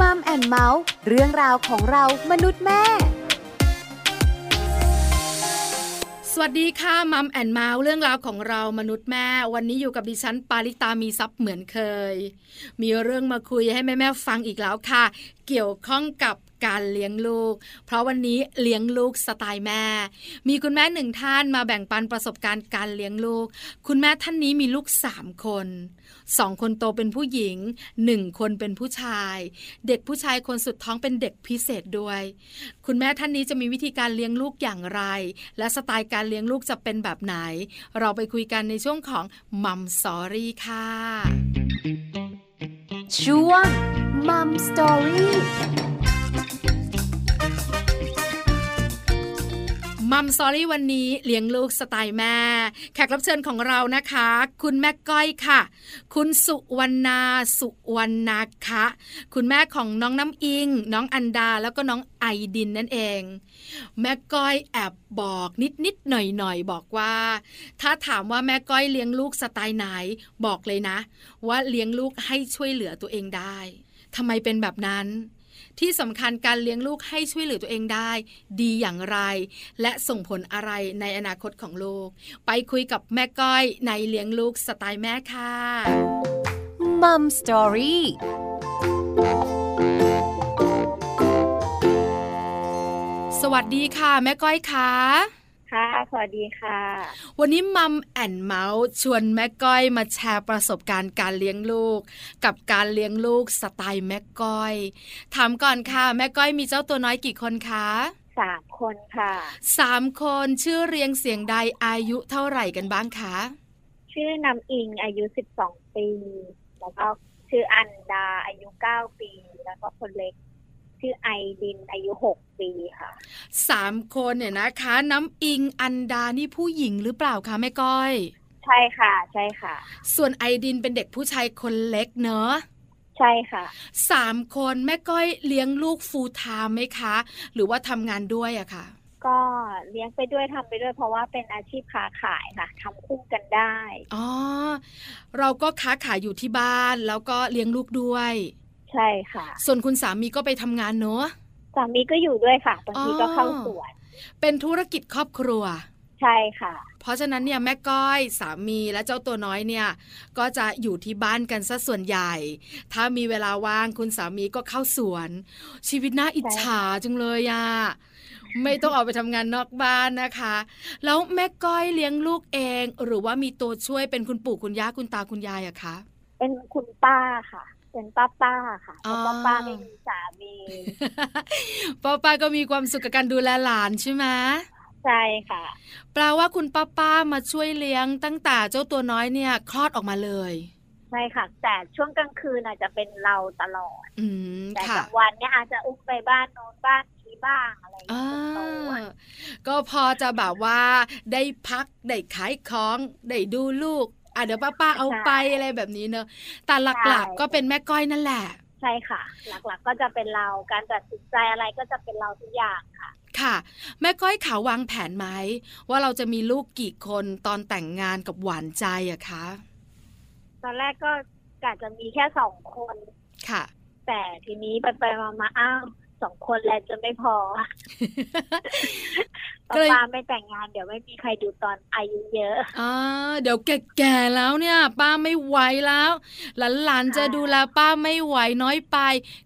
Mom and Mouth เรื่องราวของเรามนุษย์แม่ สวัสดีค่ะ Mom and Mouth เรื่องราวของเรามนุษย์แม่ วันนี้อยู่กับดิฉันปาริตามีทรัพย์เหมือนเคย มีเรื่องมาคุยให้แม่แม่ฟังอีกแล้วค่ะ เกี่ยวข้องกับ การเลี้ยงลูก เพราะวันนี้เลี้ยงลูกสไตล์แม่ มีคุณแม่หนึ่งท่านมาแบ่งปันประสบการณ์การเลี้ยงลูก คุณแม่ท่านนี้มีลูกสามคนสองคนโตเป็นผู้หญิงหนึ่งคนเป็นผู้ชาย เด็กผู้ชายคนสุดท้องเป็นเด็กพิเศษด้วย คุณแม่ท่านนี้จะมีวิธีการเลี้ยงลูกอย่างไร และสไตล์การเลี้ยงลูกจะเป็นแบบไหน เราไปคุยกันในช่วงของ Mom Story ค่ะช่วง Mom Story Mom Story วันนี้เลี้ยงลูกสไตล์แม่ แขกรับเชิญของเรานะคะ คุณแม่ก้อยค่ะ คุณสุวรรณาสุวรรณาคะ คุณแม่ของน้องน้ำอิง น้องอันดาแล้วก็น้องไอดินนั่นเอง แม่ก้อยแอบบอกนิดนิดหน่อยหน่อยบอกว่า ถ้าถามว่าแม่ก้อยเลี้ยงลูกสไตล์ไหนบอกเลยนะ ว่าเลี้ยงลูกให้ช่วยเหลือตัวเองได้ทำไมเป็นแบบนั้น ที่สำคัญการเลี้ยงลูกให้ช่วยเหลือตัวเองได้ ดีอย่างไร และส่งผลอะไรในอนาคตของลูก ไปคุยกับแม่ก้อยในเลี้ยงลูกสไตล์แม่ค่ะ Mom Story สวัสดีค่ะ แม่ก้อยค่ะ ค่ะ สวัสดีค่ะ วันนี้ Mom and Mouth ชวนแม่ก้อยมาแชร์ประสบการณ์การเลี้ยงลูก กับการเลี้ยงลูกสไตล์แม่ก้อยถามก่อนค่ะ แม่ก้อยมีเจ้าตัวน้อยกี่คนคะสามคนค่ะสามคนชื่อเรียงเสียงใดอายุเท่าไหร่กันบ้างคะ ชื่อนำอิงอายุสิบสองปี แล้วก็ชื่ออันดาอายุเก้าปี แล้วก็คนเล็ก ชื่อไอดินอายุหกปีค่ะสามคนเนี่ยนะคะ น้ำอิงอันดานี่ผู้หญิงหรือเปล่าคะแม่ก้อย ใช่ค่ะ ใช่ค่ะ ส่วนไอดินเป็นเด็กผู้ชายคนเล็กเนอะใช่ค่ะสามคนแม่ก้อยเลี้ยงลูกฟูลไทม์ไหมคะ หรือว่าทำงานด้วยอะค่ะ ก็เลี้ยงไปด้วยทำไปด้วย เพราะว่าเป็นอาชีพค้าขายค่ะทำคู่กันได้อ๋อเราก็ค้าขายอยู่ที่บ้านแล้วก็เลี้ยงลูกด้วย ใช่ค่ะ ส่วนคุณสามีก็ไปทำงานเนอะสามีก็อยู่ด้วยค่ะบางทีอ๋อก็เข้าสวน เป็นธุรกิจครอบครัว ใช่ค่ะ เพราะฉะนั้นเนี่ยแม่ก้อยสามีและเจ้าตัวน้อยเนี่ย ก็จะอยู่ที่บ้านกันซะส่วนใหญ่ ถ้ามีเวลาว่างคุณสามีก็เข้าสวน ชีวิตน่าอิจฉาจังเลยอะไม่ต้องออกไปทำงานนอกบ้านนะคะ แล้วแม่ก้อยเลี้ยงลูกเอง หรือว่ามีตัวช่วยเป็นคุณปู่คุณย่าคุณตาคุณยายอะคะ เป็นคุณป้าค่ะ เป็นป้าป้าค่ะอ๋อเพราะป้าป้าไม่มีสามีป้าป้าก็มีความสุขกับการดูแลหลานใช่ไหมใช่ค่ะ แปลว่าคุณป้าป้ามาช่วยเลี้ยงตั้งแต่เจ้าตัวน้อยเนี่ย คลอดออกมาเลยใช่ค่ะ แต่ช่วงกลางคืนอาจจะเป็นเราตลอดอืมแต่ค่ะกลางวันเนี่ยอาจจะอุ้มไปบ้านโน้นบ้านนี้บ้างอะไรอย่างอ่าเงี้ยเป็นโตอะก็พอจะแบบว่าได้พัก ได้ขายของ ได้ดูลูก อะเดี๋ยวป้าป้าเอาไปอะไรแบบนี้เนอะแต่หลักๆก็เป็นแม่ก้อยนั่นแหละใช่ค่ะ หลักๆก็จะเป็นเราการตัดสินใจอะไรก็จะเป็นเราทุกอย่างค่ะ ค่ะ แม่ก้อยขาวางแผนไหมว่าเราจะมีลูกกี่คนตอนแต่งงานกับหวานใจอะคะตอนแรกก็กะจะมีแค่สองคนค่ะ แต่ทีนี้ไปไปๆมาๆอ้าว สองคนแล้วจะไม่พอก็เลยป้าไม่แต่งงานเดี๋ยวไม่มีใครดูตอนอายุเยอะอ่าเดี๋ยวแก่ๆแล้วเนี่ย ป้าไม่ไหวแล้ว หลานๆจะค่ะดูแลป้าไม่ไหวน้อยไป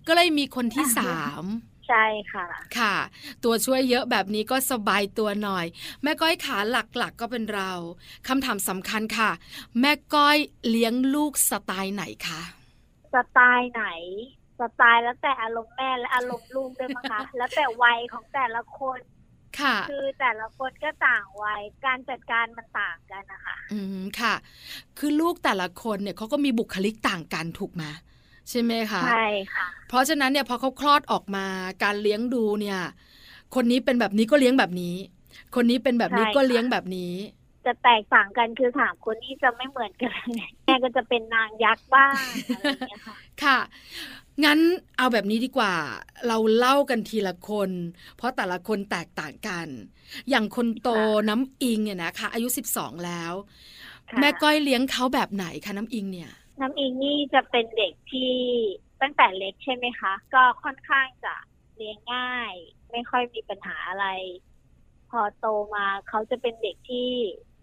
ก็เลยมีคนที่สามใช่ค่ะ ค่ะ ตัวช่วยเยอะแบบนี้ก็สบายตัวหน่อย แม่ก้อยขาหลักๆก็เป็นเราคำถามสำคัญค่ะ แม่ก้อยเลี้ยงลูกสไตล์ไหนคะสไตล์ไหน สไตล์แล้วแต่อารมณ์แม่และอารมณ์ลูกด้วยมั้งคะ แล้วแต่วัยของแต่ละคนค่ะ คือแต่ละคนก็ต่างวัยการจัดการมันต่างกันนะคะอืมค่ะ คือลูกแต่ละคนเนี่ยเขาก็มีบุคลิกต่างกันถูกไหมใช่ไหมคะใช่ค่ะ เพราะฉะนั้นเนี่ยพอเขาคลอดออกมาการเลี้ยงดูเนี่ย คนนี้เป็นแบบนี้ก็เลี้ยงแบบนี้ คนนี้เป็นแบบนี้ใช่ก็ค่ะเลี้ยงแบบนี้จะแตกต่างกันคือสามคนนี้จะไม่เหมือนกันเลยแม่ก็จะเป็นนางยักษ์บ้างอะไรอย่างเงี้ยค่ะ ค่ะ งั้นเอาแบบนี้ดีกว่า เราเล่ากันทีละคน เพราะแต่ละคนแตกต่างกัน อย่างคนโตค่ะน้ำอิงเนี่ยนะคะ อายุ 12 แล้วค่ะแม่ก้อยเลี้ยงเขาแบบไหนคะน้ำอิงเนี่ย น้ำอิงนี่จะเป็นเด็กที่ตั้งแต่เล็กใช่ไหมคะ ก็ค่อนข้างจะเลี้ยงง่าย ไม่ค่อยมีปัญหาอะไร พอโตมาเขาจะเป็นเด็กที่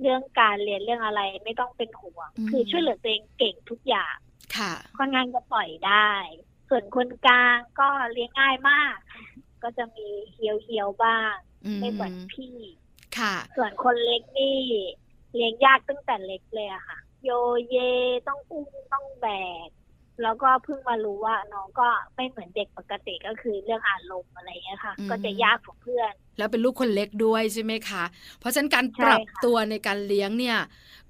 เรื่องการเรียนเรื่องอะไรไม่ต้องเป็นห่วงอืมคือช่วยเหลือตัวเองเก่งทุกอย่าง ค่ะค่อนข้างจะปล่อยได้ ส่วนคนกลางก็เลี้ยงง่ายมาก ก็จะมีเฮียวเฮียวๆบ้างอืมไม่เหมือนพี่ค่ะ ส่วนคนเล็กนี่เลี้ยงยากตั้งแต่เล็กเลยอะค่ะ โยเยต้องอุ้มต้องแบกแล้วก็เพิ่งมารู้ว่าน้องก็ไม่เหมือนเด็กปกติก็คือเรื่องอารมณ์อะไรเงี้ยค่ะอืมก็จะยากกว่าเพื่อน แล้วเป็นลูกคนเล็กด้วยใช่ไหมคะ เพราะฉะนั้นการใช่ปรับค่ะตัวในการเลี้ยงเนี่ย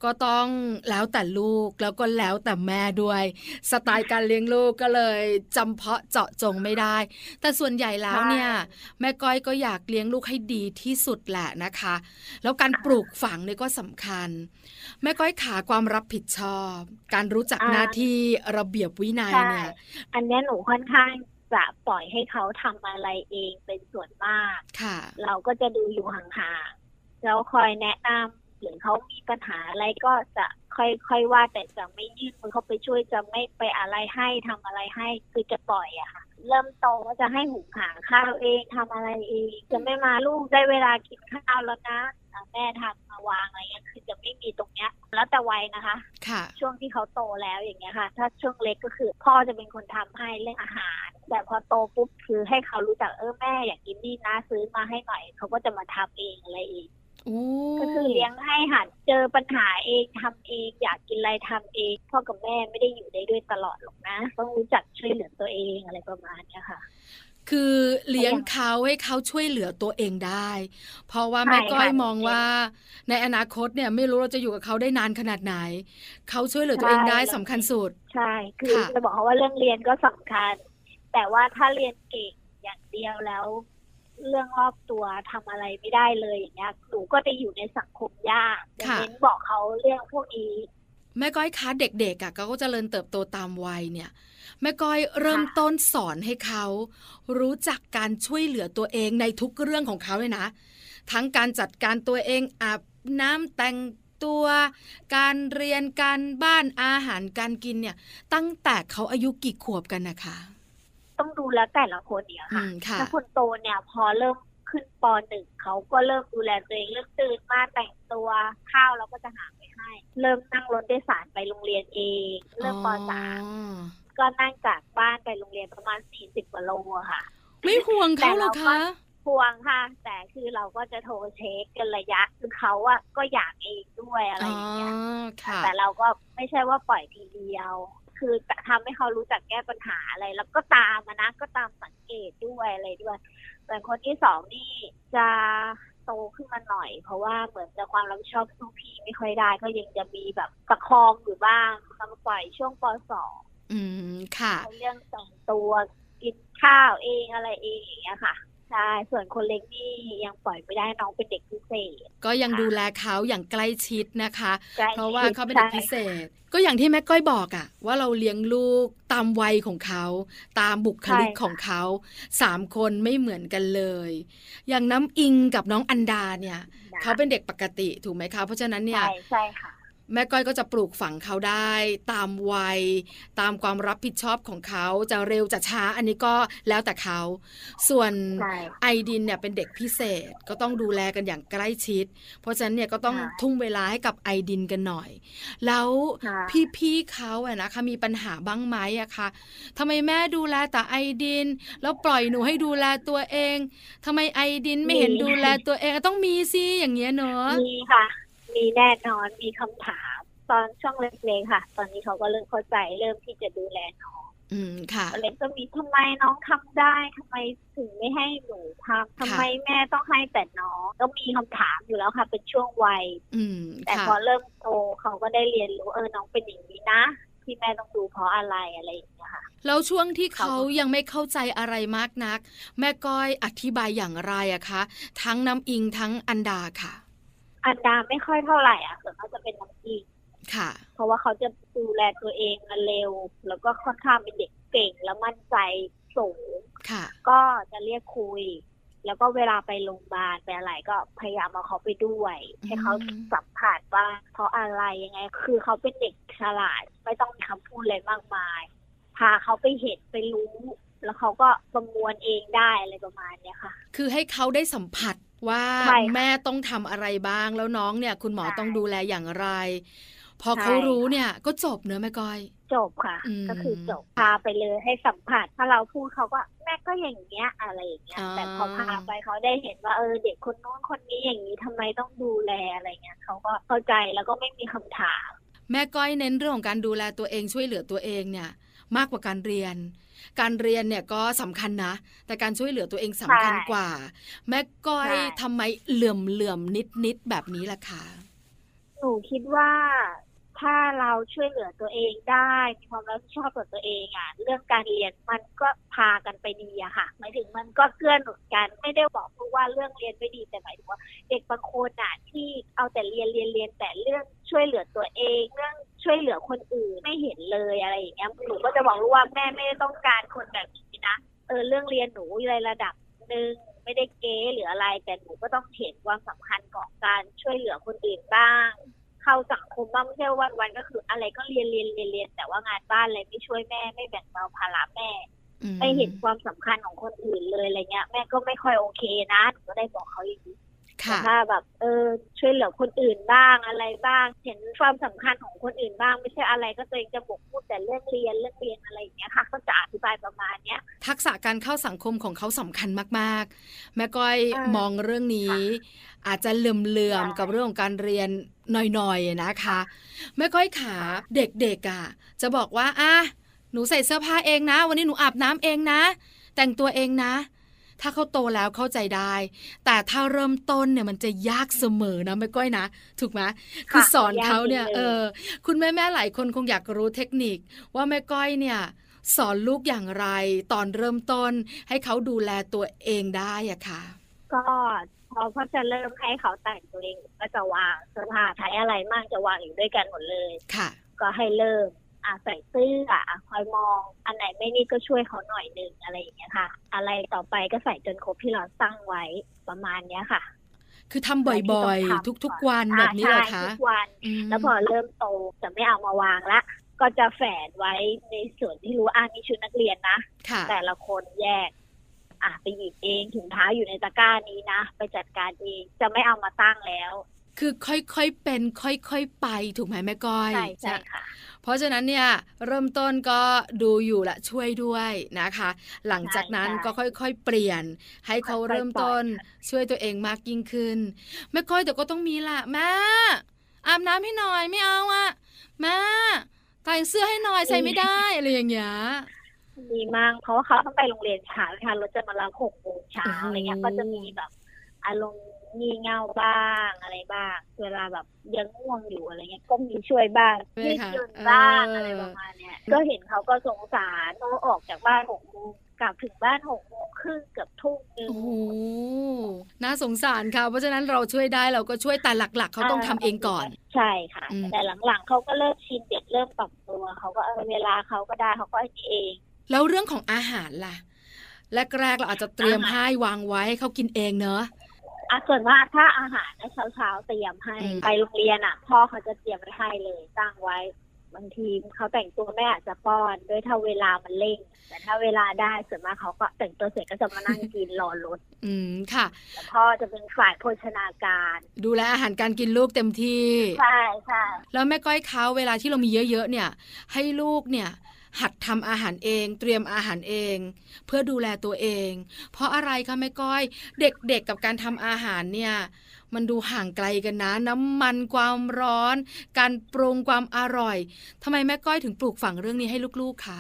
ก็ต้องแล้วแต่ลูกแล้วก็แล้วแต่แม่ด้วย สไตล์การเลี้ยงลูกก็เลยจำเพาะเจาะจงไม่ได้ แต่ส่วนใหญ่แล้วเนี่ยแม่ก้อยก็อยากเลี้ยงลูกให้ดีที่สุดแหละนะคะ แล้วการปลูกฝังเนี่ยก็สำคัญ แม่ก้อยขาความรับผิดชอบ การรู้จักหน้าที่ระเบียบวินัยใช่เนี่ยอันเนี้ยหนูค่อนข้าง จะปล่อยให้เขาทำอะไรเองเป็นส่วนมากค่ะเราก็จะดูอยู่ห่างๆแล้วคอยแนะนำ หรือเขามีปัญหาอะไรก็จะค่อยๆว่า แต่จะไม่ยื่นมือเข้าไปช่วยจะไม่ไปอะไรให้ทำอะไรให้คือจะปล่อยอะค่ะ เริ่มโตก็จะให้หุงหาข้าวเองทำอะไรเอง จะไม่มาลูกได้เวลากินข้าวแล้วนะอะแม่ทำมาวางอะไรเงี้ยคือจะไม่มีตรงเนี้ย แล้วแต่วัยนะคะค่ะ ช่วงที่เขาโตแล้วอย่างเงี้ยค่ะ ถ้าช่วงเล็กก็คือพ่อจะเป็นคนทำให้เรื่องอาหาร แต่พอโตปุ๊บคือให้เขารู้จักเออแม่อยากกินนี่นะซื้อมาให้หน่อยเขาก็จะมาทำเองอะไรเองโอ้ ก็คือเลี้ยงให้หัดเจอปัญหาเองทำเองอยากกินอะไรทำเองพ่อกับแม่ไม่ได้อยู่ได้ด้วยตลอดหรอกนะ ต้องรู้จักช่วยเหลือตัวเองอะไรประมาณเนี้ยค่ะ คือเลี้ยงเขาให้เขาช่วยเหลือตัวเองได้ เพราะว่าแม่ใช่ค่ะก้อยมองว่า ในอนาคตเนี่ยไม่รู้เราจะอยู่กับเขาได้นานขนาดไหน เขาช่วยเหลือตัวเองได้สำคัญสุด ใช่ คือค่ะจะบอกเขาว่าเรื่องเรียนก็สำคัญ แต่ว่าถ้าเรียนเก่งอย่างเดียวแล้ว เรื่องรอบตัวทำอะไรไม่ได้เลยอย่างเงี้ยหนูก็จะอยู่ในสังคมยากจะค่ะเน้นบอกเขาเรื่องพวกนี้ แม่ก้อยคะเด็กๆอะเขาก็เจริญเติบโตตามวัยเนี่ย แม่ก้อยเริ่มต้นสอนให้เขา รู้จักการช่วยเหลือตัวเองในทุกเรื่องของเขาเลยนะ ทั้งการจัดการตัวเองอาบน้ำแต่งตัวการเรียนการบ้านอาหารการกินเนี่ย ตั้งแต่เขาอายุกี่ขวบกันนะคะ ต้องดูแล้วแต่ละคนเนี่ยอืค่ะมค่ะถ้าคนโตเนี่ยพอเริ่มขึ้นปหนึ่งเขาก็เริ่มดูแลตัวเองเริ่มตื่นมาแต่งตัวข้าวเราก็จะหาไปให้ เริ่มนั่งรถโดยสารไปโรงเรียนเอง เริ่มปสามอ๋อก็นั่งจากบ้านไปโรงเรียนประมาณสี่สิบกว่าโลอะค่ะ ไม่ห่วงเขาเหรอแต่เราก็คะพวงค่ะ แต่คือเราก็จะโทรเช็คกันระยะคือเขาอะก็อยากเองด้วยอะไรอ๋ออย่างเงี้ยค่ะแต่เราก็ไม่ใช่ว่าปล่อยทีเดียว คือทำให้เขารู้จักแก้ปัญหาอะไร แล้วก็ตามมานะก็ตามสังเกตด้วยอะไรด้วยแต่คนที่สองนี่จะโตขึ้นมาหน่อย เพราะว่าเหมือนจะความรับผิดชอบสู้พี่ไม่ค่อยได้ ก็ยังจะมีแบบประคองอยู่บ้างทำปล่อยช่วงปสองอืมค่ะ เรื่องแต่งตัวกินข้าวเองอะไรเองอย่างเงี้ยค่ะ ใช่ส่วนคนเล็กนี่ยังปล่อยไม่ได้น้องเป็นเด็กพิเศษ ก็ยังค่ะดูแลเขาอย่างใกล้ชิดนะคะใกล้เพราะว่าชิดเขาเป็นเด็กใช่พิเศษ ก็อย่างที่แม่ก้อยบอกอะว่าเราเลี้ยงลูกตามวัยของเขา ตามบุคลิกของเขาสามคนไม่เหมือนกันเลย อย่างน้ำอิงกับน้องอันดาเนี่ยนะเขาเป็นเด็กปกติถูกไหมคะ เพราะฉะนั้นเนี่ยใช่ใช่ค่ะ แม่ก้อยก็จะปลูกฝังเขาได้ ตามวัย ตามความรับผิดชอบของเขาจะเร็วจะช้าอันนี้ก็แล้วแต่เขา ส่วนใช่ไอดินเนี่ยเป็นเด็กพิเศษก็ต้องดูแลกันอย่างใกล้ชิด เพราะฉะนั้นเนี่ยก็ต้องใช่ทุ่มเวลาให้กับไอดินกันหน่อย แล้วค่ะพี่ๆเขาอะนะคะมีปัญหาบ้างไหมอะคะทำไมแม่ดูแลแต่ไอดิน แล้วปล่อยหนูให้ดูแลตัวเองทำไมไอดินไม่เห็นดูแลตัวเองต้องมีสิอย่างเงี้ยเนอะมีค่ะ มีแน่นอนมีคำถาม ตอนช่วงเล็กๆค่ะ ตอนนี้เขาก็เริ่มเข้าใจเริ่มที่จะดูแลน้องอืมค่ะเล็กก็มีทำไมน้องทำได้ทำไมถึงไม่ให้หนูทำทำไมแม่ต้องให้แต่น้องก็มีคำถามอยู่แล้วค่ะ เป็นช่วงวัย อืมแต่ค่ะพอเริ่มโตเขาก็ได้เรียนรู้เออน้องเป็นอย่างนี้นะที่แม่ต้องดูเพราะอะไรอะไรอย่างเงี้ยค่ะแล้วช่วงที่เขาเขาก็ยังไม่เข้าใจอะไรมากนัก แม่ก้อยอธิบายอย่างไรอะคะ ทั้งน้ำอิงทั้งอันดาค่ะ อันดาไม่ค่อยเท่าไหร่อะส่วนมากจะเป็นน้ำอิงค่ะ เพราะว่าเขาจะดูแลตัวเองมาเร็ว แล้วก็ค่อนข้างเป็นเด็กเก่งและมั่นใจสูงค่ะ ก็จะเรียกคุย แล้วก็เวลาไปโรงพยาบาลไปอะไรก็พยายามเอาเขาไปด้วย ให้เขาอืมสัมผัสว่าเพราะอะไรยังไง คือเขาเป็นเด็กฉลาดไม่ต้องมีคำพูดอะไรมากมาย พาเขาไปเห็นไปรู้ แล้วเขาก็ประมวลเองได้อะไรประมาณเนี้ยค่ะ คือให้เขาได้สัมผัส ว่าใช่ค่ะแม่ต้องทำอะไรบ้าง แล้วน้องเนี่ย คุณหมอใช่ต้องดูแลอย่างไร พอใช่เขารู้เนี่ยก็จบเนื้อะแม่ก้อยจบค่ะอืมก็คือจบพาไปเลยให้สัมผัส ถ้าเราพูดเขาก็แม่ก็อย่างเงี้ยอะไรอย่างเงี้ยอ่าแต่พอพาไปเขาได้เห็นว่าเออเด็กคนโน้นคนนี้อย่างนี้ทำไมต้องดูแลอะไรเงี้ยเขาก็เข้าใจแล้วก็ไม่มีคำถาม แม่ก้อยเน้นเรื่องของการดูแลตัวเองช่วยเหลือตัวเองเนี่ย มากกว่าการเรียน การเรียนเนี่ยก็สำคัญนะ แต่การช่วยเหลือตัวเองสำคัญใช่กว่า แม่ก้อยใช่ทำไมเหลื่อมเหลื่อมนิดนิดๆแบบนี้ล่ะคะหนูคิดว่าถ้าเราช่วยเหลือตัวเองได้มีความรับผิดชอบต่อตัวเองอะ เรื่องการเรียนมันก็พากันไปดีอะค่ะหมายถึงมันก็เกื้อหนุนกันไม่ได้บอกเพราะว่าเรื่องเรียนไม่ดีแต่หมายถึงว่า เด็กบางคนอะที่เอาแต่เรียนเรียนเรียนแต่เรื่องช่วยเหลือตัวเอง เรื่อง ช่วยเหลือคนอื่นไม่เห็นเลยอะไรอย่างเงี้ยหนูก็จะบอกลูกว่าแม่ไม่ได้ต้องการคนแบบนี้นะเออเรื่องเรียนหนูในระดับหนึ่งไม่ได้เก๊หรืออะไร แต่หนูก็ต้องเห็นความสำคัญของการช่วยเหลือคนอื่นบ้าง เข้าสังคมบ้างไม่ใช่วันวันก็คือ อะไรก็เรียนเรียนเรียนเรียนแต่ว่างานบ้านอะไรไม่ช่วยแม่ไม่แบ่งเบาภาระแม่ไม่เห็นความสำคัญของคนอื่นเลยอะไรเงี้ย แม่ก็ไม่ค่อยโอเคนะหนูก็ได้บอกเขาอย่างนี้ ถ้าแบบเออช่วยเหลือคนอื่นบ้างอะไรบ้าง เห็นความสำคัญของคนอื่นบ้าง ไม่ใช่อะไรก็ตัวเองจะบกพูดแต่เรื่องเรียนเรื่องเรียนอะไรอย่างเงี้ยค่ะก็จะอธิบายประมาณเนี้ยทักษะการเข้าสังคมของเขาสำคัญมาก ๆ แม่ก้อยอ่ามมองเรื่องนี้ อาจจะเหลื่อมใช่ๆกับเรื่องของการเรียนหน่อยๆนะคะแม่ก้อยขาเด็กๆอะจะบอกว่าอะหนูใส่เสื้อผ้าเองนะ วันนี้หนูอาบน้ำเองนะ แต่งตัวเองนะ ถ้าเขาโตแล้วเข้าใจได้ แต่ถ้าเริ่มต้นเนี่ยมันจะยากเสมอนะแม่ก้อยนะ ถูกไหมคือสอนเขาเนี่ยยากจริงๆเออ คุณแม่แม่ๆหลายคนคงอยากรู้เทคนิค ว่าแม่ก้อยเนี่ย สอนลูกอย่างไร ตอนเริ่มต้น ให้เขาดูแลตัวเองได้อะค่ะ ก็พอเขาจะเริ่มให้เขาแต่งตัวเองก็จะวางเสื้อผ้าใช้อะไรมากจะวางอยู่ด้วยกันหมดเลยค่ะ ก็ให้เริ่ม อะใส่เสื้ออะคอยมอง อันไหนไม่นี่ก็ช่วยเขาหน่อยหนึ่งอะไรอย่างเงี้ยค่ะ อะไรต่อไปก็ใส่จนครบที่เราตั้งไว้ประมาณเนี้ยค่ะ คือทำบ่อยๆ ทุกๆวันแบบนี้เหรอใช่คะทุกวันมแล้วพอเริ่มโตจะไม่เอามาวางละก็จะแฝนไว้ในส่วนที่รู้อ่ามีชุดนักเรียนนะค่ะแต่ละคนแยก อะไปหยิบเองถุงเท้าอยู่ในตะกร้านี้นะไปจัดการเองจะไม่เอามาตั้งแล้ว คือค่อยๆเป็น ค่อยๆไปถูกไหมแม่ก้อยใช่ใช่ค่ะ เพราะฉะนั้นเนี่ยเริ่มต้นก็ดูอยู่ละช่วยด้วยนะคะ หลังจากนั้นใช่ก็ค่อยๆ เปลี่ยน ให้เขาค่อยๆเริ่มต้นปล่อยค่ะช่วยตัวเองมากยิ่งขึ้นแม่ก้อยแต่ก็ต้องมีละแม่อาบน้ำให้หน่อยไม่เอาอะแม่แต่งเสื้อให้หน่อยใส่ไม่ได้อะไรอย่างเงี้ยมีมากเพราะว่าเขาต้องไปโรงเรียนเช้าค่ะรถจะมารับหกโมงเช้าโอ้โหอะไรเงี้ยก็จะมีแบบอารมณ์ งี่เง่าบ้างอะไรบ้าง เวลาแบบยังง่วงอยู่อะไรเงี้ยก็มีช่วยบ้างใช่ไหมยืดคะหยุ่นบ้างเออออะไรประมาณเนี้ยก็เห็นเขาก็สงสารเขาออกจากบ้านหกโมงกลับถึงบ้านหกโมงครึ่งเกือบทุ่มหนึงโอ้โหน่าสงสารค่ะ เพราะฉะนั้นเราช่วยได้เราก็ช่วยแต่หลัก ๆเขาต้องทำเองก่อน ใช่ค่ะอืมแต่หลังๆเขาก็เริ่มชินเด็กเริ่มปรับตัวเขาก็เออเวลาเขาก็ได้เขาก็ไอ้นี่เอง แล้วเรื่องของอาหารล่ะแรกๆเราอาจจะเตรียมอาหารให้วางไว้ให้เขากินเองเนอะ อะส่วนมากถ้าอาหารเช้าเช้าๆเตรียมให้อืม ไปโรงเรียนอะ พ่อเขาจะเตรียมไว้ให้เลยตั้งไว้ บางทีเขาแต่งตัวแม่อาจจะป้อนด้วยถ้าเวลามันเร่ง แต่ถ้าเวลาได้ส่วนมากเขาก็แต่งตัวเสร็จก็จะมานั่งกินรอรถอืมค่ะ แต่พ่อจะเป็นฝ่ายโภชนาการดูแลอาหารการกินลูกเต็มที่ ใช่ใช่แล้วแม่ก้อยเขาเวลาที่เรามีเยอะๆเนี่ย ให้ลูกเนี่ย หัดทำอาหารเอง เตรียมอาหารเอง เพื่อดูแลตัวเอง เพราะอะไรคะแม่ก้อย เด็กๆกับการทำอาหารเนี่ยมันดูห่างไกลกันนะ น้ำมันความร้อน การปรุงความอร่อยทำไมแม่ก้อยถึงปลูกฝังเรื่องนี้ให้ลูกๆคะ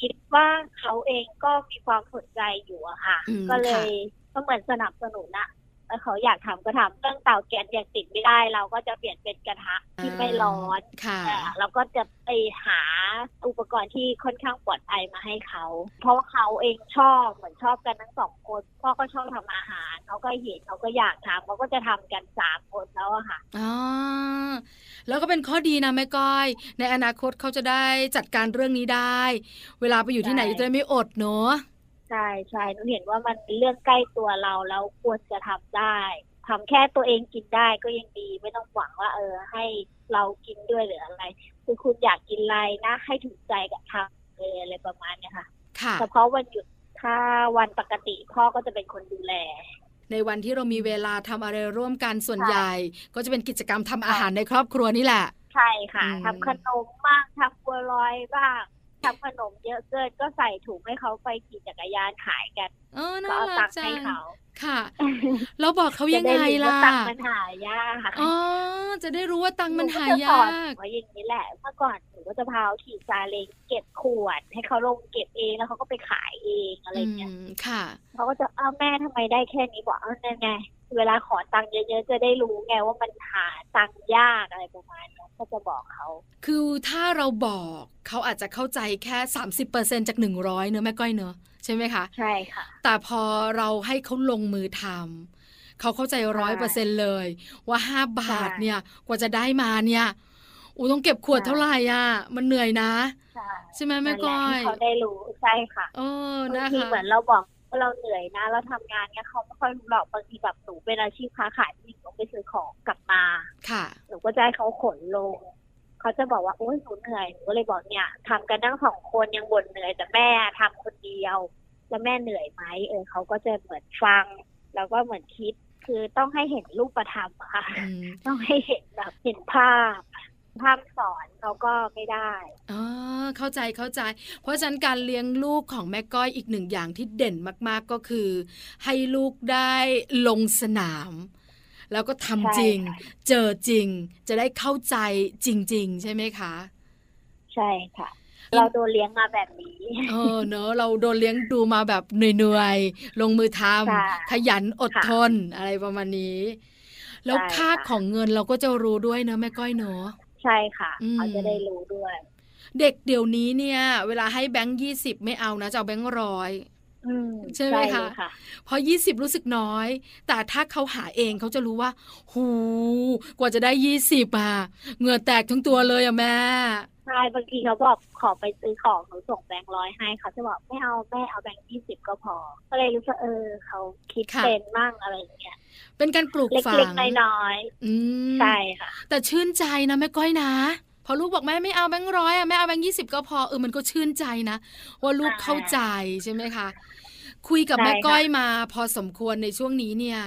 คิดว่าเขาเองก็มีความสนใจอยู่อะค่ะอืมก็เลค่ะยก็เหมือนสนับสนุนอะแล้ว เขาอยากทำก็ทำเรื่องเตาแก๊สยังติดไม่ได้ เราก็จะเปลี่ยนเป็นกระทะที่ไม่ร้อนค่ะแต่เราก็จะไปหาอุปกรณ์ที่ค่อนข้างปลอดภัยมาให้เขา เพราะว่าเขาเองชอบเหมือนชอบกันทั้งสองคนพ่อก็ชอบทำอาหารเขาก็เห็นเขาก็อยากทำเขาก็จะทำกันสามคนแล้วอะค่ะอ๋อแล้วก็เป็นข้อดีนะแม่ก้อย ในอนาคตเขาจะได้จัดการเรื่องนี้ได้ เวลาไปอยู่ที่ไหนใช่จะได้ไม่อดเนอะ ใช่ใช่หนูเห็นว่ามันเป็นเรื่องใกล้ตัวเราแล้วควรจะทำได้ทำแค่ตัวเองกินได้ก็ยังดีไม่ต้องหวังว่า เออ ให้เรากินด้วยหรืออะไร คือคุณอยากกินอะไรนะ ให้ถูกใจกับทำเลยอะไรประมาณเนี้ยค่ะค่ะเฉพาะวันหยุดถ้าวันปกติพ่อก็จะเป็นคนดูแล ในวันที่เรามีเวลาทำอะไรร่วมกันส่วนใช่ใหญ่ ก็จะเป็นกิจกรรมทำอาหารในครอบครัวนี่แหละ ใช่ค่ะอืมทำขนมบ้างทำบัวลอยบ้าง ทำขนมเยอะเกินก็ใส่ถุงให้เขาไปขี่จักรยานขายกันเออก็น่าเอารัตักงค์จัให้งเขาค่ะ เราบอกเขายังจะไงด้รู้ล่ะว่าตังค์มันหายากอ๋อจะได้รู้ว่าตังค์มันหาหนูก็จะสยาอนกไว้อย่างนี้แหละ เมื่อก่อนหนูก็จะพาเขาขี่ซาเล้งเก็บขวด ให้เขาลงเก็บเองแล้วเขาก็ไปขายเองอะไรอืเงี้ยมค่ะเขาก็จะอ้าวแม่ทำไมได้แค่นี้บอกอ้าวนั่นไง เวลาขอตังค์เยอะๆจะได้รู้ไงว่ามันหาตังค์ยากอะไรประมาณนี้ก็จะบอกเขา คือถ้าเราบอกเขาอาจจะเข้าใจแค่ 30%จาก 100เนอะแม่ก้อยเนอะใช่ไหมคะ ใช่ค่ะ แต่พอเราให้เขาลงมือทำเขาเข้าใจร้อยเปอร์เซ็นเลย ว่าห้าบาทใช่เนี่ยกว่าจะได้มาเนี่ยอูต้องเก็บขวดใช่เท่าไหร่อะ มันเหนื่อยนะ ใช่ใช่ไหมแม่ก้อยนั่นแหละให้เขาได้รู้ใช่ค่ะ เออบางนะทีคะเหมือนเราบอก ว่าเราเหนื่อยนะ เราทำงานเนี่ยเขาไม่ค่อยรู้หรอกบางทีแบบหนูเป็นอาชีพค้าขายที่หนูต้องไปซื้อของกลับมาค่ะหนูก็จะให้เขาขนลงเขาจะบอกว่าโอ้ยหนูเหนื่อยหนูก็เลยบอกเนี่ยทำกันทั้งสองคนยังบ่นเหนื่อยแต่แม่ทำคนเดียว แล้วแม่เหนื่อยไหมเออเขาก็จะเหมือนฟัง แล้วก็เหมือนคิดคือต้องให้เห็นรูปธรรมอะค่ะอืมต้องให้เห็นแบบเห็นภาพ ภาพสอนเขาก็ไม่ได้อ๋อเข้าใจเข้าใจ เพราะฉะนั้นการเลี้ยงลูกของแม่ก้อยอีกหนึ่งอย่างที่เด่นมากๆก็คือ ให้ลูกได้ลงสนาม แล้วก็ทำจริงใช่ค่ะเจอจริง จะได้เข้าใจจริง ๆ ใช่ไหมคะ ใช่ค่ะเราโดนเลี้ยงมาแบบนี้ เออเนอะเราโดนเลี้ยงดูมาแบบเหนื่อยๆ ลงมือทค่ะำขยันอดค่ะทนอะไรประมาณนี้ แล้วใช่ค่าค่ะของเงินเราก็จะรู้ด้วยเนอะแม่ก้อยเนอะ ใช่ค่ะอืมเขาจะได้รู้ด้วย เด็กเดี๋ยวนี้เนี่ย เวลาให้แบงค์ยี่สิบไม่เอานะจะเอาแบงค์ร้อยอืมใช่ไหมคะเลยค่ะพอยี่สิบรู้สึกน้อย แต่ถ้าเขาหาเองเขาจะรู้ว่า หู กว่าจะได้ยี่สิบอะ เหงื่อแตกทั้งตัวเลยอะแม่ ใช่บางทีเขาบอกขอไปซื้อของหนูส่งแบงค์ร้อยให้เขาจะบอกไม่เอาแม่เอาแบงค์ยี่สิบก็พอ ก็เลยรู้สึกเออเขาคิดค่ะเป็นมั่งอะไรอย่างเงี้ยเป็นการปลูกเฝัล็กงๆน้อยอืมๆใช่ค่ะ แต่ชื่นใจนะแม่ก้อยนะพอลูกบอกแม่ไม่เอาแบงค์ร้อยอะแม่เอาแบงค์ยี่สิบก็พอเออมันก็ชื่นใจนะ ว่าลูกใช่เข้าใจใช่ไหมคะ คุยกับใช่แม่ค่ะก้อยมาพอสมควรในช่วงนี้เนี่ย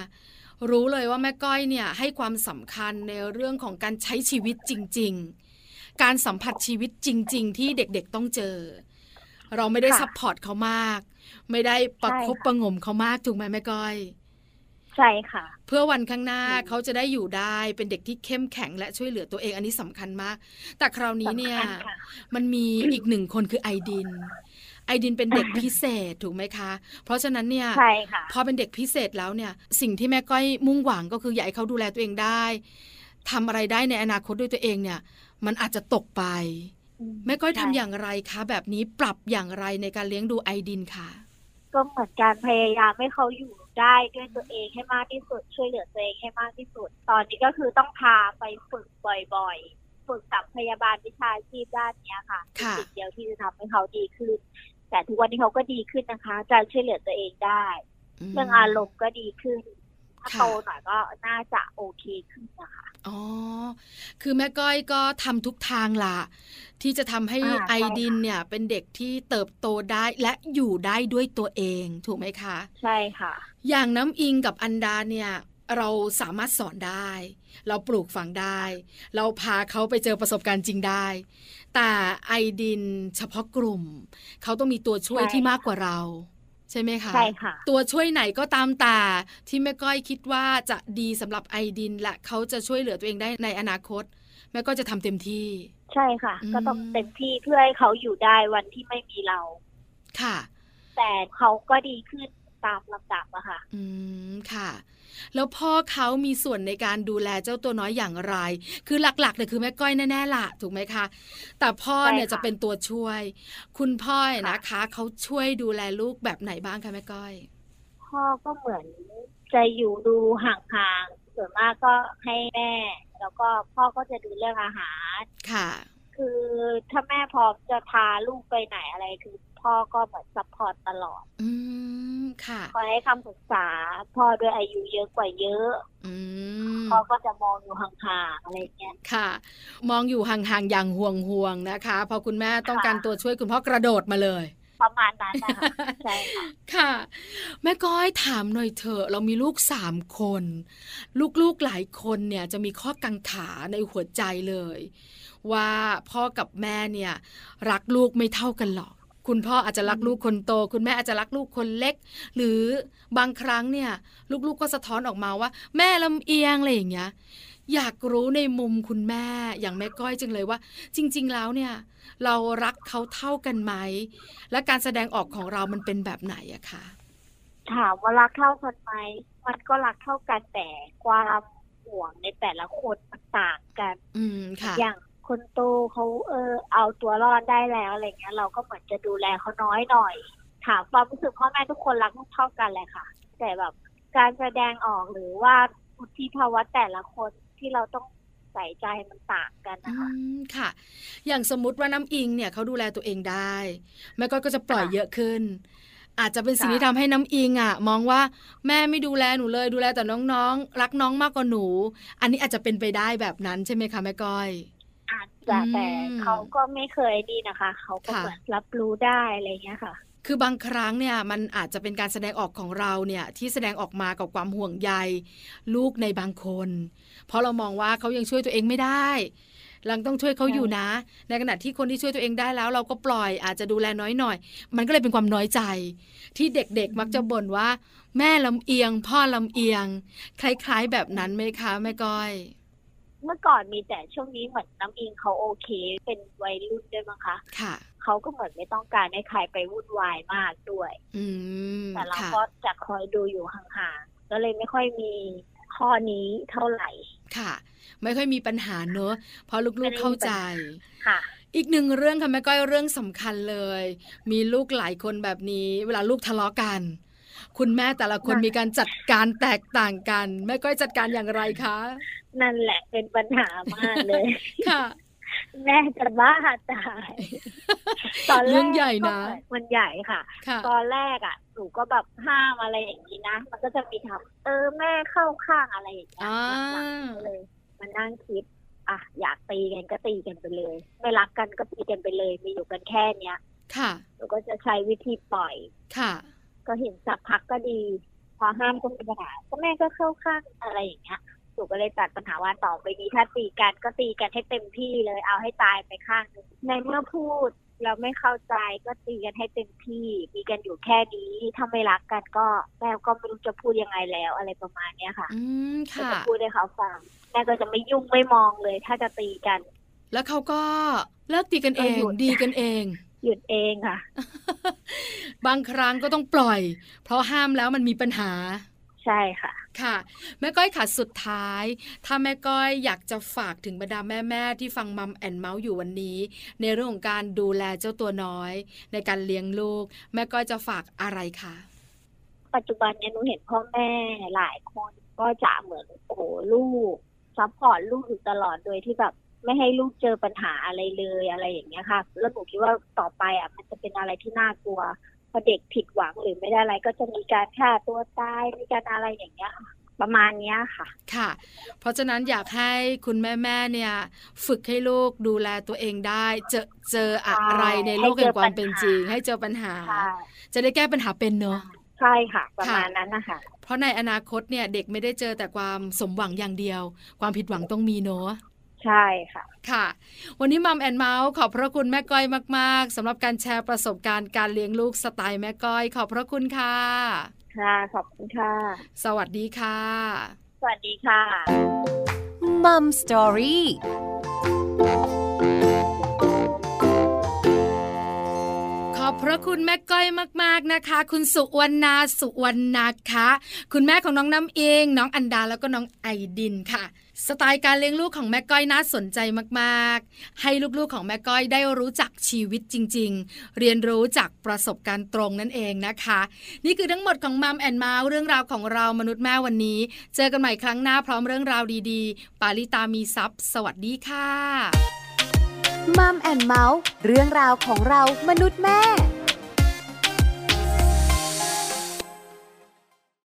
รู้เลยว่าแม่ก้อยเนี่ยให้ความสำคัญในเรื่องของการใช้ชีวิตจริง ๆ การสัมผัสชีวิตจริง ๆ ที่เด็กๆต้องเจอ เราไม่ได้ค่ะ support เขามาก ไม่ได้ประคบใช่ค่ะประหงมเขามากถูกไหมแม่ก้อยใช่ค่ะ เพื่อวันข้างหน้าอืมเขาจะได้อยู่ได้เป็นเด็กที่เข้มแข็งและช่วยเหลือตัวเองอันนี้สำคัญมาก แต่คราวนี้เนี่ยสำคัญค่ะมันมีอีกหนึ่งคนคือไอดิน ไอดินเป็นเด็กพิเศษถูกไหมคะ เพราะฉะนั้นเนี่ยใช่ค่ะพอเป็นเด็กพิเศษแล้วเนี่ย สิ่งที่แม่ก้อยมุ่งหวังก็คืออยากให้เขาดูแลตัวเองได้ทำอะไรได้ในอนาคตด้วยตัวเองเนี่ย มันอาจจะตกไป แม่ก้อยทำใช่อย่างไรคะ แบบนี้ปรับอย่างไรในการเลี้ยงดูไอดินค่ะ ก็เหมือนการพยายามให้เขาอยู่ได้ด้วยตัวเองให้มากที่สุด ช่วยเหลือตัวเองให้มากที่สุด ตอนนี้ก็คือต้องพาไปฝึกบ่อยๆ ฝึกกับพยาบาลวิชาชีพด้านเนี้ยค่ะค่ะสิ่งเดียวที่จะทำให้เขาดีขึ้น แต่ทุกวันนี้เขาก็ดีขึ้นนะคะ จะช่วยเหลือตัวเองได้มเรื่องอารมณ์ก็ดีขึ้น ถ้าค่ะโตหน่อยก็น่าจะโอเคขึ้นนะคะ อ๋อ คือแม่ก้อยก็ทำทุกทางล่ะที่จะทำให้อ่าใช่ไอดินเนี่ย เป็นเด็กที่เติบโตได้และอยู่ได้ด้วยตัวเองถูกไหมคะ ใช่ค่ะ อย่างน้ำอิงกับอันดาเนี่ย เราสามารถสอนได้ เราปลูกฝังได้ เราพาเขาไปเจอประสบการณ์จริงได้ แต่ไอดินเฉพาะกลุ่ม เขาต้องมีตัวช่วยใช่ที่มากกว่าเรา ใช่ไหมคะใช่ค่ะ ตัวช่วยไหนก็ตามแต่ที่แม่ก้อยคิดว่าจะดีสำหรับไอดินและเขาจะช่วยเหลือตัวเองได้ในอนาคต แม่ก็จะทำเต็มที่ ใช่ค่ะอืมก็ต้องเต็มที่เพื่อให้เขาอยู่ได้วันที่ไม่มีเรา ค่ะ แต่เขาก็ดีขึ้นตามลำดับอะค่ะ อืมค่ะ แล้วพ่อเขามีส่วนในการดูแลเจ้าตัวน้อยอย่างไร คือหลักๆเนี่ยคือแม่ก้อยแน่ๆล่ะ ถูกไหมคะ แต่พ่อเนี่ยใช่ค่ะจะเป็นตัวช่วย คุณพ่อค่ะนะคะเขาช่วยดูแลลูกแบบไหนบ้างคะแม่ก้อย พ่อก็เหมือนจะอยู่ดูห่างๆส่วนมากก็ให้แม่ แล้วก็พ่อก็จะดูเรื่องอาหาร ค่ะ คือถ้าแม่พร้อมจะพาลูกไปไหนอะไรคือ พ่อก็เหมือน support ตลอด อืมค่ะคอยให้คำปรึกษา พ่อด้วยอายุเยอะกว่าเยอะ อืมพ่อก็จะมองอยู่ห่างๆอะไรเงี้ยค่ะ มองอยู่ห่างๆอย่างห่วงๆนะคะ พอคุณแม่ต้องค่ะการตัวช่วยคุณพ่อกระโดดมาเลยประมาณนั้นนะคะใช่ค่ะค่ะ แม่ก้อยถามหน่อยเถอะ เรามีลูกสามคน ลูกๆหลายคนเนี่ยจะมีข้อกังขาในหัวใจเลย ว่าพ่อกับแม่เนี่ย รักลูกไม่เท่ากันหรอก คุณพ่ออาจจะรักลูกคนโต คุณแม่อาจจะรักลูกคนเล็ก หรือบางครั้งเนี่ย ลูกๆก็สะท้อนออกมาว่า แม่ลำเอียงอะไรอย่างเงี้ยอยากรู้ในมุมคุณแม่อย่างแม่ก้อยจังเลยว่า จริง ๆ แล้วเนี่ย เรารักเขาเท่ากันไหม และการแสดงออกของเรามันเป็นแบบไหนอะคะถามว่ารักเท่ากันไหมมันก็รักเท่ากันแต่ความห่วงในแต่ละคนมันต่างกัน อืมค่ะ อย่าง คนโตเขาเออเอาตัวรอดได้แล้วอะไรเงี้ย เราก็เหมือนจะดูแลเขาน้อยหน่อย ถามความรู้สึกพ่อแม่ทุกคนรักลูกเท่ากันแหละค่ะ แต่แบบการแสดงออกหรือว่าวุฒิภาวะแต่ละคนที่เราต้องใส่ใจมันต่างกันอืนะคะมค่ะ อย่างสมมติว่าน้ำอิงเนี่ยเขาดูแลตัวเองได้แม่ก้อยก็จะปล่อยค่ะเยอะขึ้น อาจจะเป็นสิ่งค่ะที่ทำให้น้ำอิงอะ มองว่าแม่ไม่ดูแลหนูเลยดูแลแต่น้องๆ รักน้องมากกว่าหนู อันนี้อาจจะเป็นไปได้แบบนั้นใช่ไหมคะแม่ก้อย อาจจะอืมแต่เขาก็ไม่เคยดีนะคะ เขาก็ค่ะเหมือนรับรู้ได้อะไรเงี้ยค่ะ คือบางครั้งเนี่ยมันอาจจะเป็นการแสดงออกของเราเนี่ยที่แสดงออกมากับความห่วงใยลูกในบางคน เพราะเรามองว่าเขายังช่วยตัวเองไม่ได้เราต้องช่วยเขาใช่อยู่นะ ในขณะที่คนที่ช่วยตัวเองได้แล้ว เราก็ปล่อยอาจจะดูแลน้อยหน่อย มันก็เลยเป็นความน้อยใจ ที่เด็กๆมักจะบ่นว่า แม่ลำเอียง พ่อลำเอียง คล้ายๆแบบนั้นไหมคะแม่ก้อย เมื่อก่อนมีแต่ช่วงนี้เหมือนน้ำอิงเขาโอเค เป็นวัยรุ่นด้วยมั้งคะค่ะเขาก็เหมือนไม่ต้องการให้ใครไปวุ่นวายมากด้วยอืมแต่เราค่ะก็จะคอยดูอยู่ห่างๆก็เลยไม่ค่อยมีข้อนี้เท่าไหร่ ค่ะ ไม่ค่อยมีปัญหาเนอะเพราะไม่ลูกได้ๆเข้าใจค่ะอีกหนึ่งเรื่องค่ะแม่ก้อยเรื่องสำคัญเลย มีลูกหลายคนแบบนี้ เวลาลูกทะเลาะกัน คุณแม่แต่ละคนค่ะมีการจัดการแตกต่างกันแม่ก้อยจัดการอย่างไรคะ นั่นแหละเป็นปัญหามากเลยค่ะแม่จะบ้าตายตอนแรกเรื่องใหญ่นะก็เหมือมันใหญ่ค่ะค่ะ ตอนแรกอะหนูก็แบบห้ามอะไรอย่างนี้นะ มันก็จะมีคำเออแม่เข้าข้างอะไรอย่างเงี้ยอ่าหลังๆก็เลยมานั่งคิด อะอยากตีกันก็ตีกันไปเลย ไม่รักกันก็ตีกันไปเลยมีอยู่กันแค่เนี้ยค่ะหนูก็จะใช้วิธีปล่อยค่ะ ก็เห็นสักพักก็ดี พอห้ามก็มีปัญหาก็แม่ก็เข้าข้างอะไรอย่างเงี้ยหนูก็เลยตัดปัญหาว่าต่อไปนี้ถ้าตีกันก็ตีกันให้เต็มที่เลยเอาให้ตายไปข้างหนึงในเมื่อพูดเราไม่เข้าใจก็ตีกันให้เต็มที่มีกันอยู่แค่นี้ถ้าไม่รักกันก็แม่ก็ไม่รู้จะพูดยังไงแล้วอะไรประมาณเนี้ยค่ะ อืมก็ค่ะจะพูดให้เขาฟังแม่ก็จะไม่ยุ่งไม่มองเลย ถ้าจะตีกัน แล้วเขาก็เลิกตีกันเองก็หยุดดีกันเอง หยุดเองค่ะ บางครั้งก็ต้องปล่อย เพราะห้ามแล้วมันมีปัญหา ใช่ค่ะ ค่ะ แม่ก้อยค่ะสุดท้าย ถ้าแม่ก้อยอยากจะฝากถึงบรรดาแม่ๆที่ฟัง Mom and Mouth อยู่วันนี้ ในเรื่องของการดูแลเจ้าตัวน้อย ในการเลี้ยงลูก แม่ก้อยจะฝากอะไรคะปัจจุบันเนี่ยหนูเห็นพ่อแม่หลายคนก็จะเหมือนโอ้โหลูก support ลูกอยู่ตลอดโดยที่แบบ ไม่ให้ลูกเจอปัญหาอะไรเลยอะไรอย่างเงี้ยค่ะ แล้วหนูคิดว่าต่อไปอะมันจะเป็นอะไรที่น่ากลัวพอเด็กผิดหวังหรือไม่ได้อะไร ก็จะมีการฆ่าตัวตายมีการอะไรอย่างเงี้ยค่ะประมาณเนี้ยค่ะ ค่ะ เพราะฉะนั้นอยากให้คุณแม่ๆเนี่ย ฝึกให้ลูกดูแลตัวเองได้ เจอเจออะไรในโลกแห่งความเป็นจริง ให้เจอปัญหาใช่จะได้แก้ปัญหาเป็นเนอะใช่ค่ะ ประมาณนั้นนะคะเพราะในอนาคตเนี่ยเด็กไม่ได้เจอแต่ความสมหวังอย่างเดียว ความผิดหวังต้องมีเนอะ ใช่ค่ะ ค่ะ วันนี้มัมแอนเมาส์ขอบพระคุณแม่ก้อยมาก ๆสำหรับการแชร์ประสบการณ์การเลี้ยงลูกสไตล์แม่ก้อย ขอบพระคุณค่ะ ค่ะ ขอบคุณค่ะ สวัสดีค่ะ สวัสดีค่ะมัมสตอรี่ขอบพระคุณแม่ก้อยมาก ๆนะคะ คุณสุวรรณาสุวรรณาคะ คุณแม่ของน้องน้ำเอง น้องอันดาแล้วก็น้องไอดินค่ะ สไตล์การเลี้ยงลูกของแม่ก้อยน่าสนใจมากๆ ให้ลูกๆของแม่ก้อยได้รู้จักชีวิตจริง ๆ เรียนรู้จากประสบการณ์ตรงนั่นเองนะคะ นี่คือทั้งหมดของ Mom and Mouth เรื่องราวของเรามนุษย์แม่วันนี้ เจอกันใหม่ครั้งหน้าพร้อมเรื่องราวดีๆ ปาริตามีทรัพย์สวัสดีค่ะ Mom and Mouth เรื่องราวของเรามนุษย์แม่